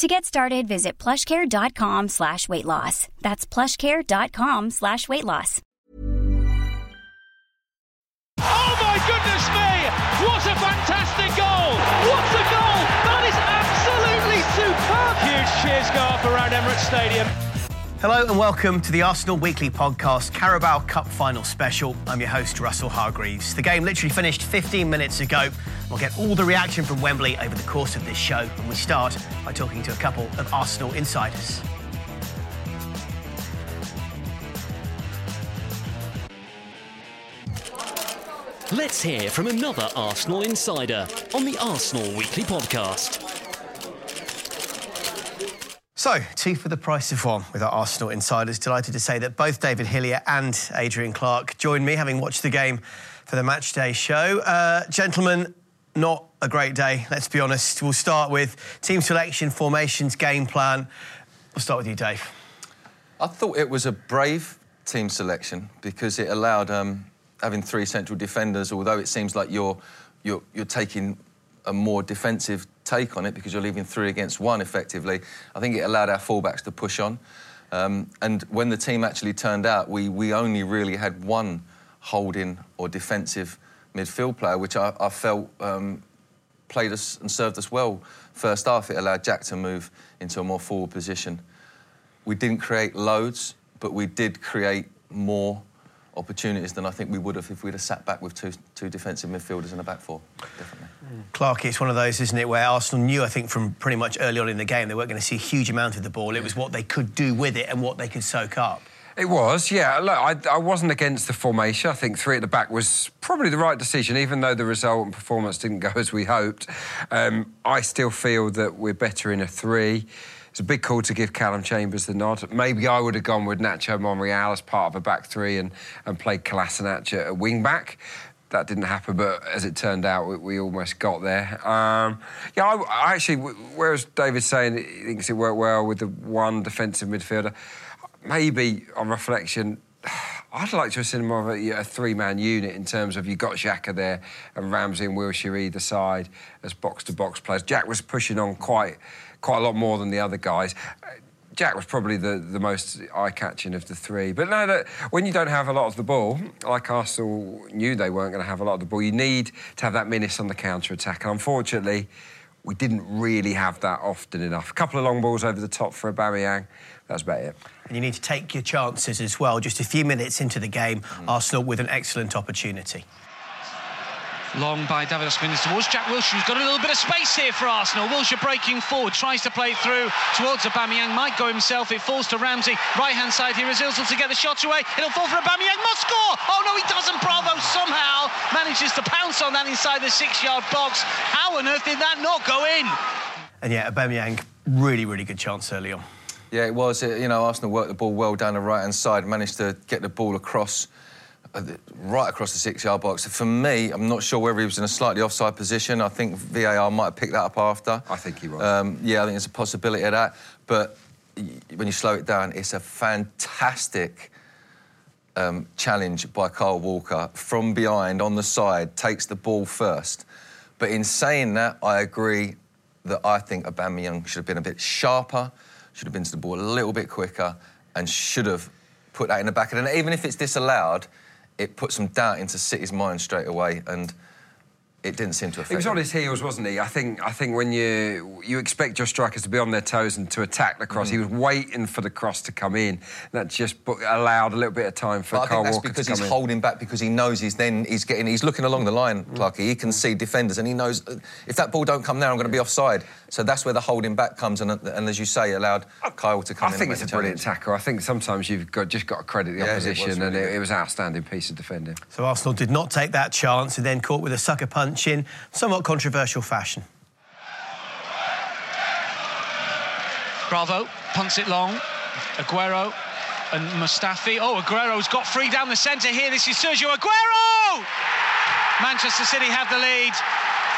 To get started, visit plushcare.com slash weight loss. That's plushcare.com slash weight loss. Oh my goodness me! What a fantastic goal! What a goal! That is absolutely superb! Huge cheers go up around Emirates Stadium. Hello and welcome to the Arsenal Weekly Podcast Carabao Cup Final Special. I'm your host, Russell Hargreaves. The game literally finished 15 minutes ago. We'll get all the reaction from Wembley over the course of this show, and we start by talking to a couple of Arsenal insiders. Let's hear from another Arsenal insider on the Arsenal Weekly Podcast. So, two for the price of one with our Arsenal insiders. Delighted to say that both David Hillier and Adrian Clark joined me, having watched the game for the match day show. Uh, gentlemen, not a great day, let's be honest. We'll start with team selection, formations, game plan. We'll start with you, Dave. I thought it was a brave team selection because it allowed um, having three central defenders. Although it seems like you're you're, you're taking a more defensive take on it because you're leaving three against one effectively. I think it allowed our fullbacks to push on. Um, and when the team actually turned out, we, we only really had one holding or defensive midfield player, which I, I felt um, played us and served us well. First half, it allowed Jack to move into a more forward position. We didn't create loads, but we did create more opportunities than I think we would have if we'd have sat back with two, two defensive midfielders in a back four. Definitely. Clark, it's one of those, isn't it, where Arsenal knew, I think, from pretty much early on in the game, they weren't going to see a huge amount of the ball. It was what they could do with it and what they could soak up. It was, yeah. Look, I, I, wasn't against the formation. I think three at the back was probably the right decision, even though the result and performance didn't go as we hoped. Um, I still feel that we're better in a three. It's a big call to give Callum Chambers the nod. Maybe I would have gone with Nacho Monreal as part of a back three and, and played Kolasinac at wing back that didn't happen, but as it turned out, we, we almost got there. Um, yeah, I, I, actually, whereas David's saying he thinks it worked well with the one defensive midfielder, maybe on reflection, I'd like to have seen more of a, a three-man unit in terms of you got Xhaka there and Ramsey and Wilshere either side as box-to-box players. Jack was pushing on quite quite a lot more than the other guys. Jack was probably the, the most eye-catching of the three. But no, that, when you don't have a lot of the ball, like Arsenal knew they weren't going to have a lot of the ball, you need to have that menace on the counter-attack. And unfortunately, we didn't really have that often enough. A couple of long balls over the top for Aubameyang. That's about it. And you need to take your chances as well. Just a few minutes into the game, mm. Arsenal with an excellent opportunity. Long by David Ospina towards Jack Wilshere, who's got a little bit of space here for Arsenal. Wilshere breaking forward, tries to play through towards Aubameyang, might go himself, it falls to Ramsey. Right hand side here is Ozil to get the shot away. It'll fall for Aubameyang, must score! Oh no, he doesn't. Bravo somehow manages to pounce on that inside the six yard box. How on earth did that not go in? And yeah, Aubameyang, really, really good chance early on. Yeah, it was. You know, Arsenal worked the ball well down the right hand side, managed to get the ball across right across the six-yard box. For me, I'm not sure whether he was in a slightly offside position. I think VAR might have picked that up after. I think he was. Um, yeah, I think there's a possibility of that. But when you slow it down, it's a fantastic um, challenge by Kyle Walker from behind on the side, takes the ball first. But in saying that, I agree that I think Aubameyang should have been a bit sharper, should have been to the ball a little bit quicker, and should have put that in the back of the net. Even if it's disallowed, it put some doubt into City's mind straight away. And it didn't seem to affect. He was on his heels, wasn't he? I think. I think when you you expect your strikers to be on their toes and to attack the cross, he Mm. was waiting for the cross to come in. That just allowed a little bit of time for But I Carl think that's Walker because to come he's in. holding back because he knows he's then he's getting he's looking along the line, Mm. Clarky. He can see defenders and he knows if that ball don't come there, I'm going to be offside. So that's where the holding back comes, and, and as you say, allowed Kyle to come I in. think and it's a make the brilliant challenge. tackle. I think sometimes you've got just got to credit the Yeah, it opposition, really and it, it was an outstanding piece of defending. So Arsenal did not take that chance and then caught with a sucker punch in somewhat controversial fashion. Bravo punts it long. Aguero and Mustafi. Oh, Aguero's got free down the centre here. This is Sergio Aguero! Manchester City have the lead.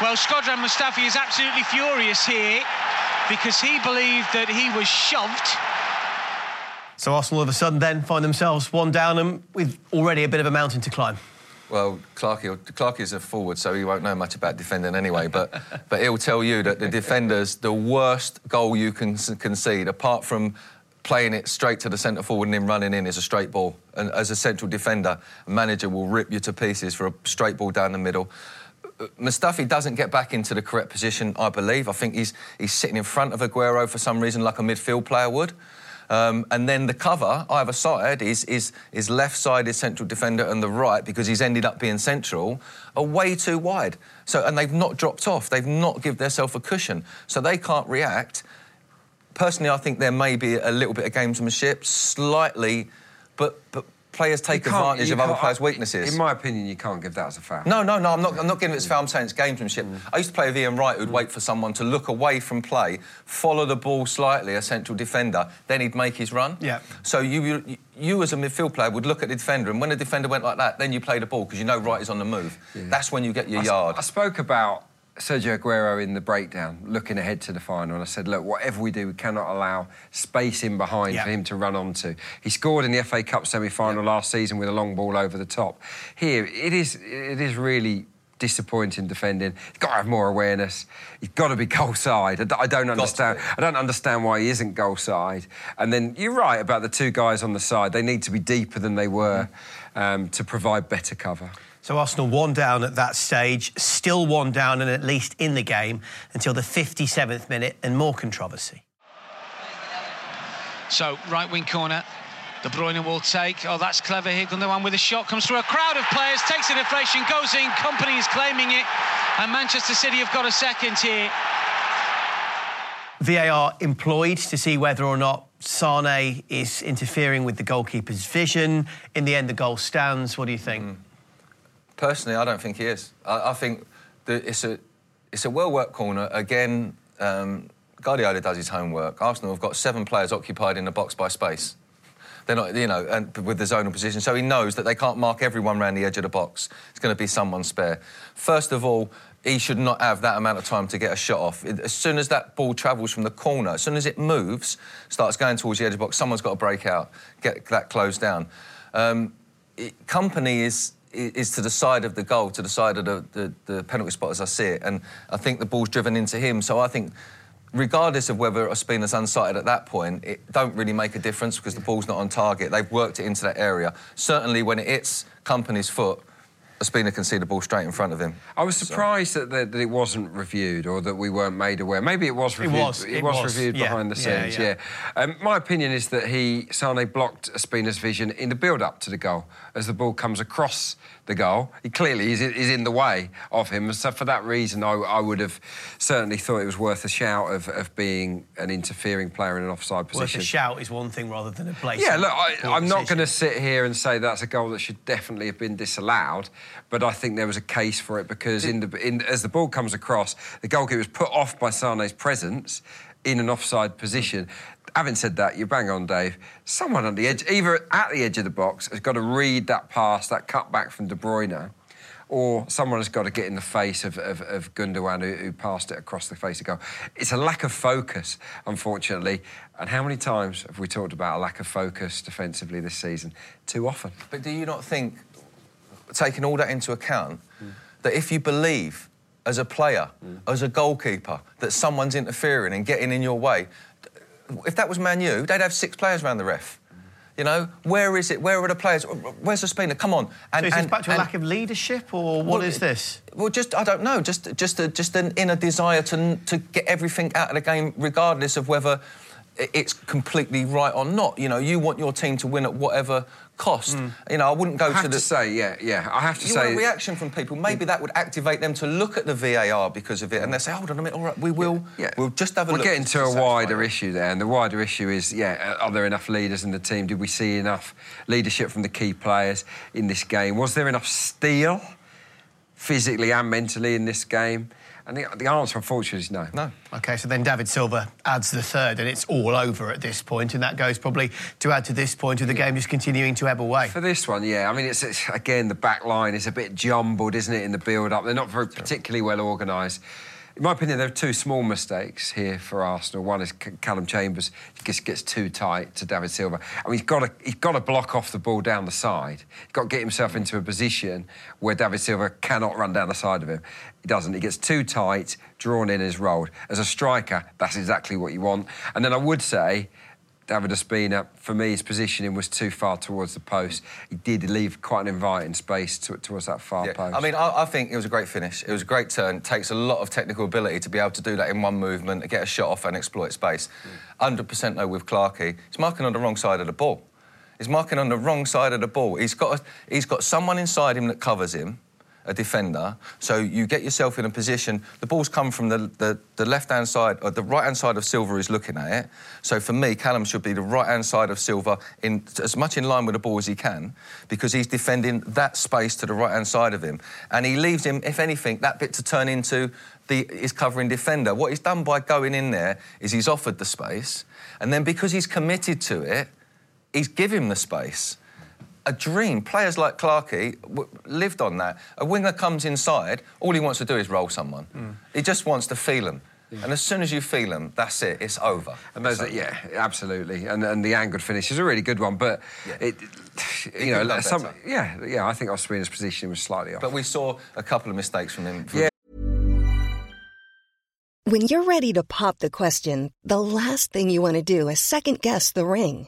Well, Shkodran Mustafi is absolutely furious here because he believed that he was shoved. So Arsenal all of a sudden then find themselves one down and with already a bit of a mountain to climb. Well, Clarky is a forward, so he won't know much about defending anyway. But but he'll tell you that the defenders, the worst goal you can concede, apart from playing it straight to the centre forward and then running in, is a straight ball. And as a central defender, a manager will rip you to pieces for a straight ball down the middle. Mustafi doesn't get back into the correct position, I believe. I think he's he's sitting in front of Aguero for some reason, like a midfield player would. Um, and then the cover either side is, is, is left side is central defender and the right because he's ended up being central are way too wide. So and they've not dropped off. They've not given themselves a cushion, so they can't react. Personally, I think there may be a little bit of gamesmanship, slightly, but but players take advantage of other players' weaknesses. In my opinion, you can't give that as a foul. No, no, no. I'm not. I'm not giving it as a foul. I'm saying it's gamesmanship. Mm. I used to play with Ian Wright, who'd mm. wait for someone to look away from play, follow the ball slightly, a central defender, then he'd make his run. Yeah. So you, you, you as a midfield player would look at the defender, and when the defender went like that, then you play the ball because you know Wright is on the move. That's when you get your I yard. I spoke about Sergio Aguero in the breakdown, looking ahead to the final, and I said, look, whatever we do, we cannot allow space in behind Yeah. for him to run onto. He scored in the FA Cup semi-final last season with a long ball over the top. Here, it is, it is really disappointing defending. He's got to have more awareness. He's got to be goal side. I don't understand. I don't understand why he isn't goal side. And then you're right about the two guys on the side. They need to be deeper than they were um, to provide better cover. So Arsenal one down at that stage, still one down and at least in the game until the 57th minute and more controversy. So, right wing corner. De Bruyne will take. Oh, that's clever here. one with a shot. Comes through a crowd of players. Takes a deflection. Goes in. Kompany is claiming it. And Manchester City have got a second here. VAR employed to see whether or not Sane is interfering with the goalkeeper's vision. In the end, the goal stands. What do you think? Personally, I don't think he is. I, I think that it's a it's a well worked corner. Again, um, Guardiola does his homework. Arsenal have got seven players occupied in the box by space. They're not, you know, and with the zonal position, so he knows that they can't mark everyone around the edge of the box. It's going to be someone spare. First of all, he should not have that amount of time to get a shot off. As soon as that ball travels from the corner, as soon as it moves, starts going towards the edge of the box, someone's got to break out, get that closed down. Um, it, Kompany is is to the side of the goal, to the side of the, the, the penalty spot as I see it, and I think the ball's driven into him. So I think, regardless of whether Ospina's unsighted at that point, it don't really make a difference because the ball's not on target. They've worked it into that area. Certainly, when it hits Kompany's foot, Ospina can see the ball straight in front of him. I was So- surprised that, that, that it wasn't reviewed or that we weren't made aware. Maybe it was reviewed. It was, it was, reviewed yeah, behind the yeah, scenes. yeah. Yeah. Um, my opinion is that he Sane blocked Ospina's vision in the build-up to the goal as the ball comes across the goal. He clearly is, is in the way of him. So for that reason, I, I would have certainly thought it was worth a shout of, of being an interfering player in an offside position. Worth a shout is one thing rather than a blatant. Yeah, look, I, I'm not going to sit here and say that's a goal that should definitely have been disallowed, but I think there was a case for it because in the in, as the ball comes across, the goalkeeper was put off by Sane's presence in an offside position. Having said that, you bang on, Dave. Someone on the edge, either at the edge of the box, has got to read that pass, that cutback from De Bruyne. Or someone has got to get in the face of, of, of Gundogan who, who passed it across the face of goal. It's a lack of focus, unfortunately. And how many times have we talked about a lack of focus defensively this season? Too often. But do you not think, taking all that into account, that if you believe as a player, mm. as a goalkeeper, that someone's interfering and getting in your way, if that was Man U, they'd have six players around the ref. You know, where is it? Where are the players? Where's the Spina? Come on. And, so is this back to a lack of leadership, or what well, is this? Well, just I don't know. Just just a, just an inner desire to to get everything out of the game, regardless of whether it's completely right or not. You know, you want your team to win at whatever cost. Mm. You know, I wouldn't go I have to the. To say, yeah, yeah. I have to you say. Want a reaction from people. Maybe that would activate them to look at the VAR because of it, and they say, "Hold on a minute, all right, we will. Yeah. We'll just have a We're look." We're getting to a wider issue there, and the wider issue is, yeah, are there enough leaders in the team? Did we see enough leadership from the key players in this game? Was there enough steel, physically and mentally, in this game? And the, the answer, unfortunately, is no. No. OK, so then David Silva adds the third, and it's all over at this point, and that goes probably to add to this point of the game just continuing to ebb away. For this one, yeah. I mean, it's, it's again, the back line is a bit jumbled, isn't it, in the build-up? They're not very particularly well organised in my opinion, there are two small mistakes here for Arsenal. One is Callum Chambers just gets too tight to David Silva. I mean, he's got to he's got to block off the ball down the side. He's got to get himself into a position where David Silva cannot run down the side of him. He doesn't. He gets too tight, drawn in, is rolled. As a striker, that's exactly what you want. And then I would say David Ospina, for me, his positioning was too far towards the post. He did leave quite an inviting space to, towards that far yeah. post. I mean, I, I, think it was a great finish. It was a great turn. It takes a lot of technical ability to be able to do that in one movement, get a shot off and exploit space. Mm. 100% though with Clarkey. He's marking on the wrong side of the ball. He's marking on the wrong side of the ball. He's got, a, he's got someone inside him that covers him a defender. So you get yourself in a position. The ball's come from the, the, the left hand side, or the right hand side of Silva is looking at it. So for me, Callum should be the right hand side of Silva, in as much in line with the ball as he can, because he's defending that space to the right hand side of him, and he leaves him, if anything, that bit to turn into the his covering defender. What he's done by going in there is he's offered the space, and then because he's committed to it, he's given the space a dream. Players like Clarkey w- lived on that. A winger comes inside, all he wants to do is roll someone. Mm. He just wants to feel them. Yeah. And as soon as you feel them, that's it. It's over. And those, over. yeah, absolutely. And and the angled finish is a really good one, but yeah. it, you know, some, yeah, yeah. I think Ospina's position was slightly off. But we saw a couple of mistakes from him. From yeah. When you're ready to pop the question, the last thing you want to do is second guess the ring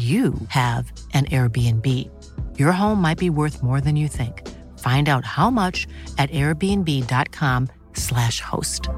you have an Airbnb. Your home might be worth more than you think. Find out how much at airbnb.com/slash host.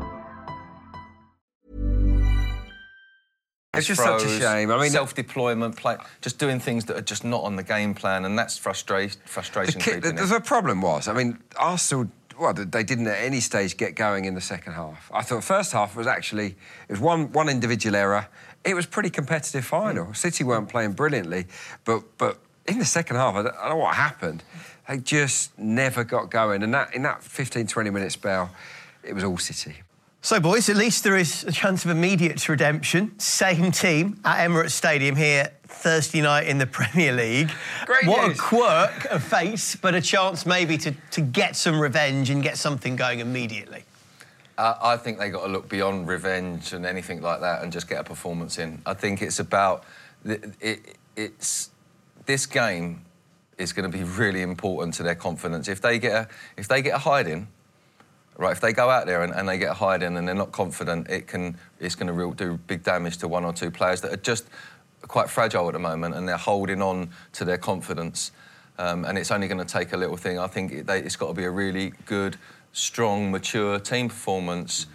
It's just such a shame. I mean, self-deployment, play, just doing things that are just not on the game plan, and that's frustration. Frustration. The, the, the, the problem was, I mean, Arsenal well, they didn't at any stage get going in the second half. I thought first half was actually it was one one individual error. It was pretty competitive final. Mm. City weren't playing brilliantly, but but in the second half, I don't, I don't know what happened. They just never got going, and that in that 15, 20 minute spell, it was all City. So, boys, at least there is a chance of immediate redemption. Same team at Emirates Stadium here Thursday night in the Premier League. Great what news. a quirk of fate, but a chance maybe to, to get some revenge and get something going immediately. Uh, I think they got to look beyond revenge and anything like that and just get a performance in. I think it's about it, it, it's this game is going to be really important to their confidence. If they get a, if they get a hiding, right? If they go out there and, and they get a hiding and they're not confident, it can it's going to real, do big damage to one or two players that are just quite fragile at the moment and they're holding on to their confidence. Um, and it's only going to take a little thing. I think they, it's got to be a really good, strong, mature team performance.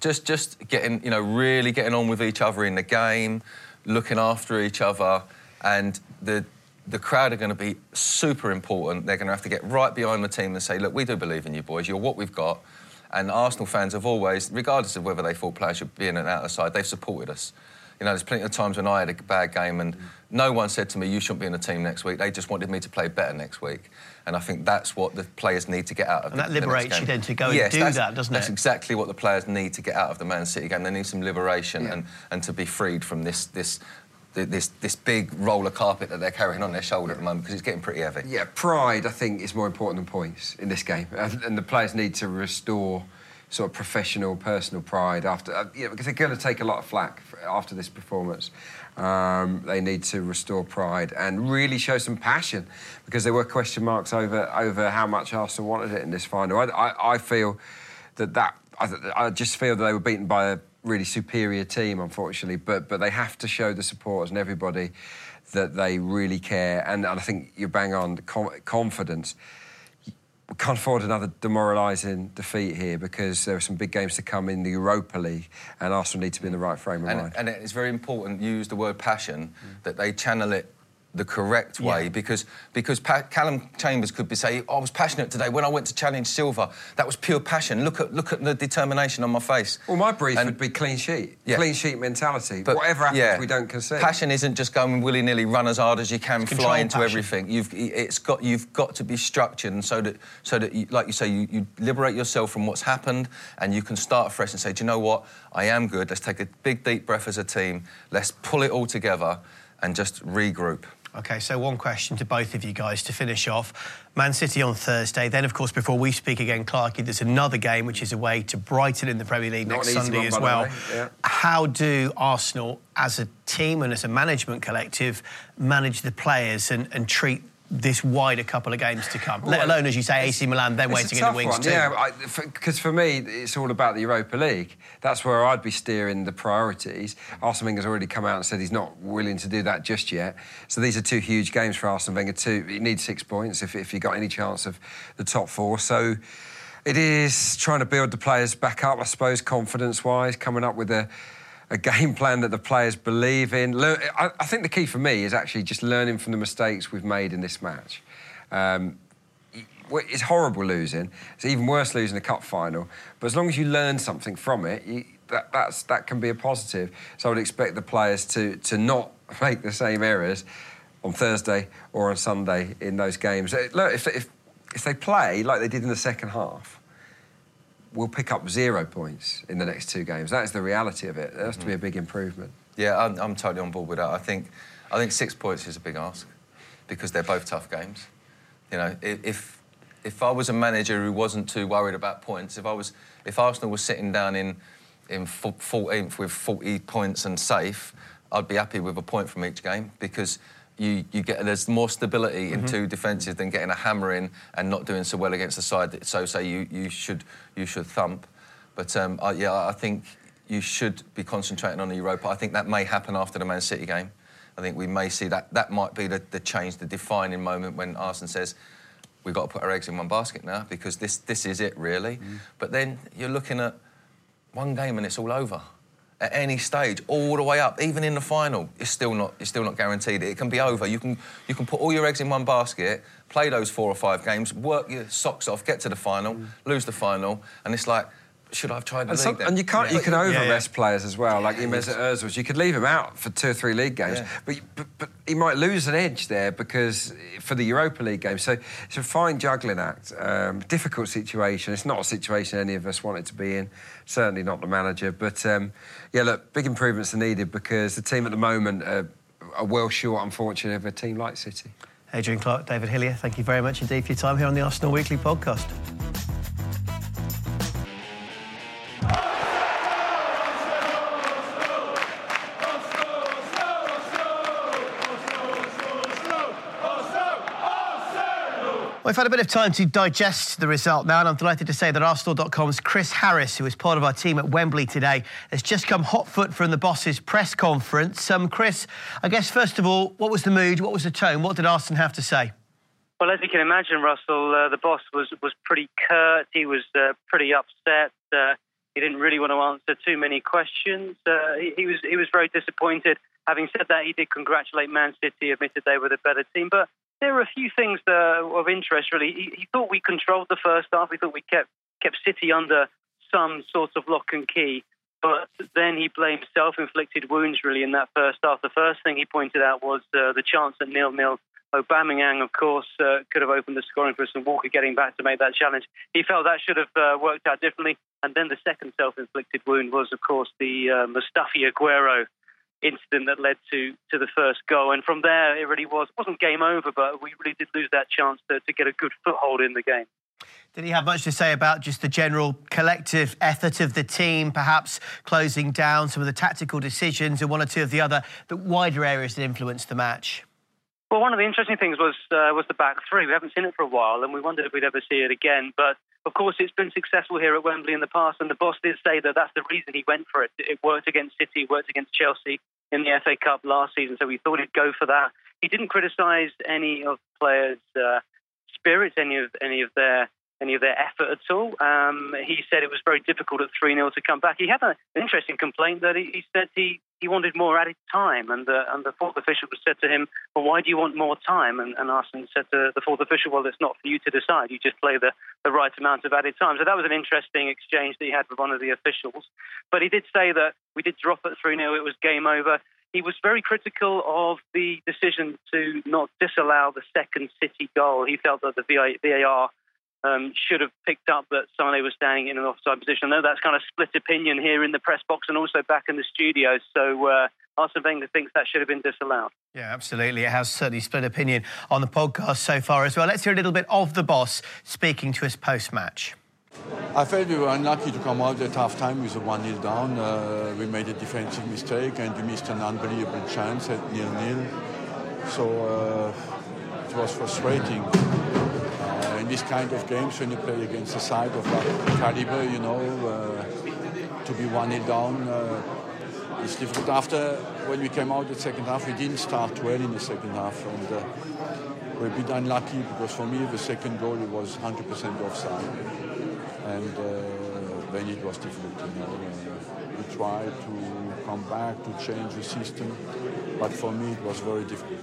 Just, just getting, you know, really getting on with each other in the game, looking after each other, and the the crowd are going to be super important. They're going to have to get right behind the team and say, look, we do believe in you boys. You're what we've got. And Arsenal fans have always, regardless of whether they thought players should be in and out of the side, they've supported us. You know, there's plenty of times when I had a bad game and no one said to me, you shouldn't be in the team next week. They just wanted me to play better next week. And I think that's what the players need to get out of And the, that the liberates next you then to go and yes, do that, doesn't That's it? exactly what the players need to get out of the Man City game. They need some liberation and, and to be freed from this, this, this, this big roller carpet that they're carrying on their shoulder at the moment because it's getting pretty heavy. Yeah, pride, I think, is more important than points in this game. And, and the players need to restore sort of professional, personal pride after, uh, you know, because they're going to take a lot of flack after this performance. Um, they need to restore pride and really show some passion because there were question marks over, over how much Arsenal wanted it in this final. I, I, I feel that that, I, I just feel that they were beaten by a really superior team, unfortunately, but, but they have to show the supporters and everybody that they really care. And, and I think you're bang on confidence. We can't afford another demoralising defeat here because there are some big games to come in the Europa League, and Arsenal need to be in the right frame of And, mind. and it's very important, you use the word passion, mm. that they channel it the correct way because because pa- Callum Chambers could be saying, oh, I was passionate today when I went to challenge Silva. That was pure passion. Look at look at the determination on my face. Well, my brief And- would be clean sheet. Yeah. Clean sheet mentality. But, Whatever happens, yeah, we don't concede. Passion isn't just going willy nilly, run as hard as you can, control fly into passion. everything. You've it's got you've got to be structured, and so that so that you, like you say, you, you liberate yourself from what's happened, and you can start fresh and say, do you know what? I am good. Let's take a big deep breath as a team. Let's pull it all together, and just regroup. Okay, so one question to both of you guys to finish off. Man City on Thursday. Then, of course, before we speak again, Clarky, there's another game which is away to Brighton in the Premier League Not next Sunday one, as well. yeah. How do Arsenal, as a team and as a management collective, manage the players and, and treat this wider couple of games to come? Let alone, as you say, AC Milan, then waiting in the wings one, too. Yeah, because for, me, it's all about the Europa League. That's where I'd be steering the priorities. Arsene Wenger's already come out and said he's not willing to do that just yet. So these are two huge games for Arsene Wenger. Two, you need six points if, if you got any chance of the top four. So it is trying to build the players back up, I suppose, confidence-wise, coming up with a a game plan that the players believe in. I think the key for me is actually just learning from the mistakes we've made in this match. Um, it's horrible losing. It's even worse losing a cup final. But as long as you learn something from it, you, that, that's, that can be a positive. So I would expect the players to, to not make the same errors on Thursday or on Sunday in those games. Uh, Look, if, if, if they play like they did in the second half, we'll pick up zero points in the next two games. That is the reality of it. There has to be a big improvement. Yeah, I'm, I'm totally on board with that. I think, I think six points is a big ask because they're both tough games. You know, if if I was a manager who wasn't too worried about points, if I was, if Arsenal was sitting down in in 14th with 40 points and safe, I'd be happy with a point from each game because. You, you get there's more stability in two defences than getting a hammer in and not doing so well against the side that so say you, you should you should thump. But um, I, yeah, I think you should be concentrating on the Europa. I think that may happen after the Man City game. I think we may see that. That might be the, the change, the defining moment when Arsenal says, we've got to put our eggs in one basket now because this, this is it, really. But then you're looking at one game and it's all over. At any stage, all the way up, even in the final, it's still not, it's still not guaranteed. It can be over. You can, you can put all your eggs in one basket, play those four or five games, work your socks off, get to the final, lose the final, and it's like, should I have tried the And, league some, and you can't, you can over yeah, yeah. rest players as well, like Mesut Ozil. You could leave him out for two or three league games, Yeah. but, but but he might lose an edge there because for the Europa League game. So it's a fine juggling act. Um, difficult situation. It's not a situation any of us wanted to be in. Certainly not the manager. But um, yeah, look, big improvements are needed because the team at the moment are, are well short, unfortunately, of a team like City. Adrian Clark, David Hillier, thank you very much indeed for your time here on the Arsenal Weekly podcast. We've had a bit of time to digest the result now, and I'm delighted to say that Arsenal.com's Chris Harris, who is part of our team at Wembley today, has just come hot foot from the boss's press conference. Um, Chris, I guess first of all, what was the mood? What was the tone? What did Arsene have to say? Well, as you can imagine, Russell, uh, the boss was was pretty curt. He was uh, pretty upset. Uh, he didn't really want to answer too many questions. Uh, he, he was he was very disappointed. Having said that, he did congratulate Man City, admitted they were the better team, but there were a few things of interest. Really, he, he thought we controlled the first half. He thought we kept kept City under some sort of lock and key. But then he blamed self-inflicted wounds really in that first half. The first thing he pointed out was uh, the chance at nil-nil. Aubameyang, of course, uh, could have opened the scoring for us, and Walker getting back to make that challenge. He felt that should have uh, worked out differently. And then the second self-inflicted wound was, of course, the uh, Mustafi Aguero incident that led to to the first goal. And from there, it really was wasn't game over, but we really did lose that chance to, to get a good foothold in the game. Did he have much to say about just the general collective effort of the team, perhaps closing down some of the tactical decisions and one or two of the other the wider areas that influenced the match? Well, one of the interesting things was uh, was the back three. We haven't seen it for a while, and we wondered if we'd ever see it again. But of course, it's been successful here at Wembley in the past, and the boss did say that that's the reason he went for it. It worked against City, worked against Chelsea, in the FA Cup last season, so we thought he'd go for that. He didn't criticise any of players' uh, spirits, any of any of their any of their effort at all. Um, he said it was very difficult at 3 0 to come back. He had an interesting complaint that he, he said he, he wanted more added time, and the, and the fourth official said to him, Well, why do you want more time? And, and Arsene said to the fourth official, Well, it's not for you to decide. You just play the, the right amount of added time. So that was an interesting exchange that he had with one of the officials. But he did say that we did drop at 3 0, it was game over. He was very critical of the decision to not disallow the second City goal. He felt that the VAR um, should have picked up that Sane was standing in an offside position. I know that's kind of split opinion here in the press box and also back in the studio. So uh, Arsene Wenger thinks that should have been disallowed. Yeah, absolutely. It has certainly split opinion on the podcast so far as well. Let's hear a little bit of the boss speaking to us post match. I felt we were unlucky to come out at half time with a 1 0 down. Uh, we made a defensive mistake and we missed an unbelievable chance at nil nil. So uh, it was frustrating. In this kind of games, when you play against a side of that caliber, you know, uh, to be 1 0 down, uh, it's difficult. After, when we came out the second half, we didn't start well in the second half. and uh, we're a bit unlucky because for me the second goal it was 100% offside and uh, then it was difficult. You know, uh, we tried to come back to change the system, but for me it was very difficult.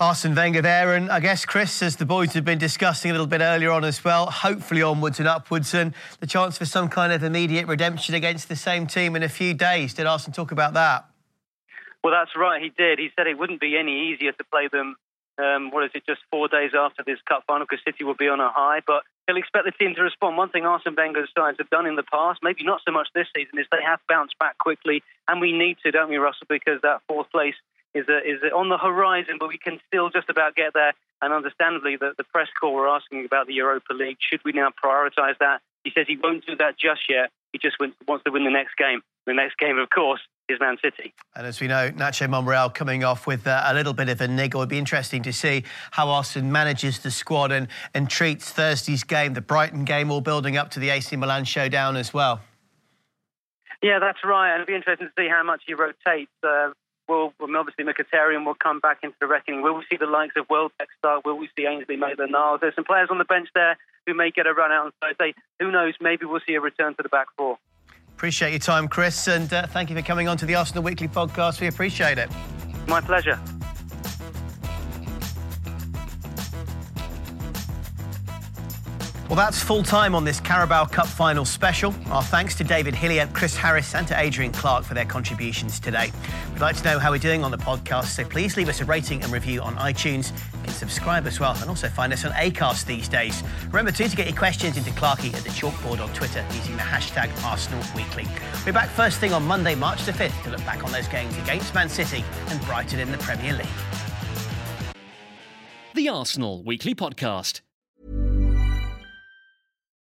Arsene Wenger there, and I guess Chris, as the boys have been discussing a little bit earlier on as well, hopefully onwards and upwards, and the chance for some kind of immediate redemption against the same team in a few days. Did Arsene talk about that? Well, that's right. He did. He said it wouldn't be any easier to play them. Um, what is it? Just four days after this cup final, because City will be on a high. But he'll expect the team to respond. One thing Arsene Wenger's sides have done in the past, maybe not so much this season, is they have bounced back quickly, and we need to, don't we, Russell? Because that fourth place is a, is on the horizon, but we can still just about get there. And understandably, the, the press call were asking about the Europa League. Should we now prioritise that? He says he won't do that just yet. He just wants to win the next game. The next game, of course, is Man City. And as we know, Nacho Monreal coming off with uh, a little bit of a niggle. It'd be interesting to see how Arsene manages the squad and, and treats Thursday's game, the Brighton game, all building up to the AC Milan showdown as well. Yeah, that's right. And it'd be interesting to see how much he rotates. Uh, will obviously Mkhitaryan will come back into the reckoning. Will we see the likes of Welbeck start? Will we see Ainsley Maitland-Niles? There's some players on the bench there who may get a run out on Thursday. Who knows? Maybe we'll see a return to the back four. Appreciate your time, Chris, and uh, thank you for coming on to the Arsenal Weekly podcast. We appreciate it. My pleasure. Well, that's full time on this Carabao Cup final special. Our thanks to David Hillier, Chris Harris, and to Adrian Clark for their contributions today. We'd like to know how we're doing on the podcast, so please leave us a rating and review on iTunes. You can subscribe as well, and also find us on Acast these days. Remember too to get your questions into Clarky at the chalkboard on Twitter using the hashtag Arsenal Weekly. We're back first thing on Monday, March the 5th, to look back on those games against Man City and Brighton in the Premier League. The Arsenal Weekly Podcast.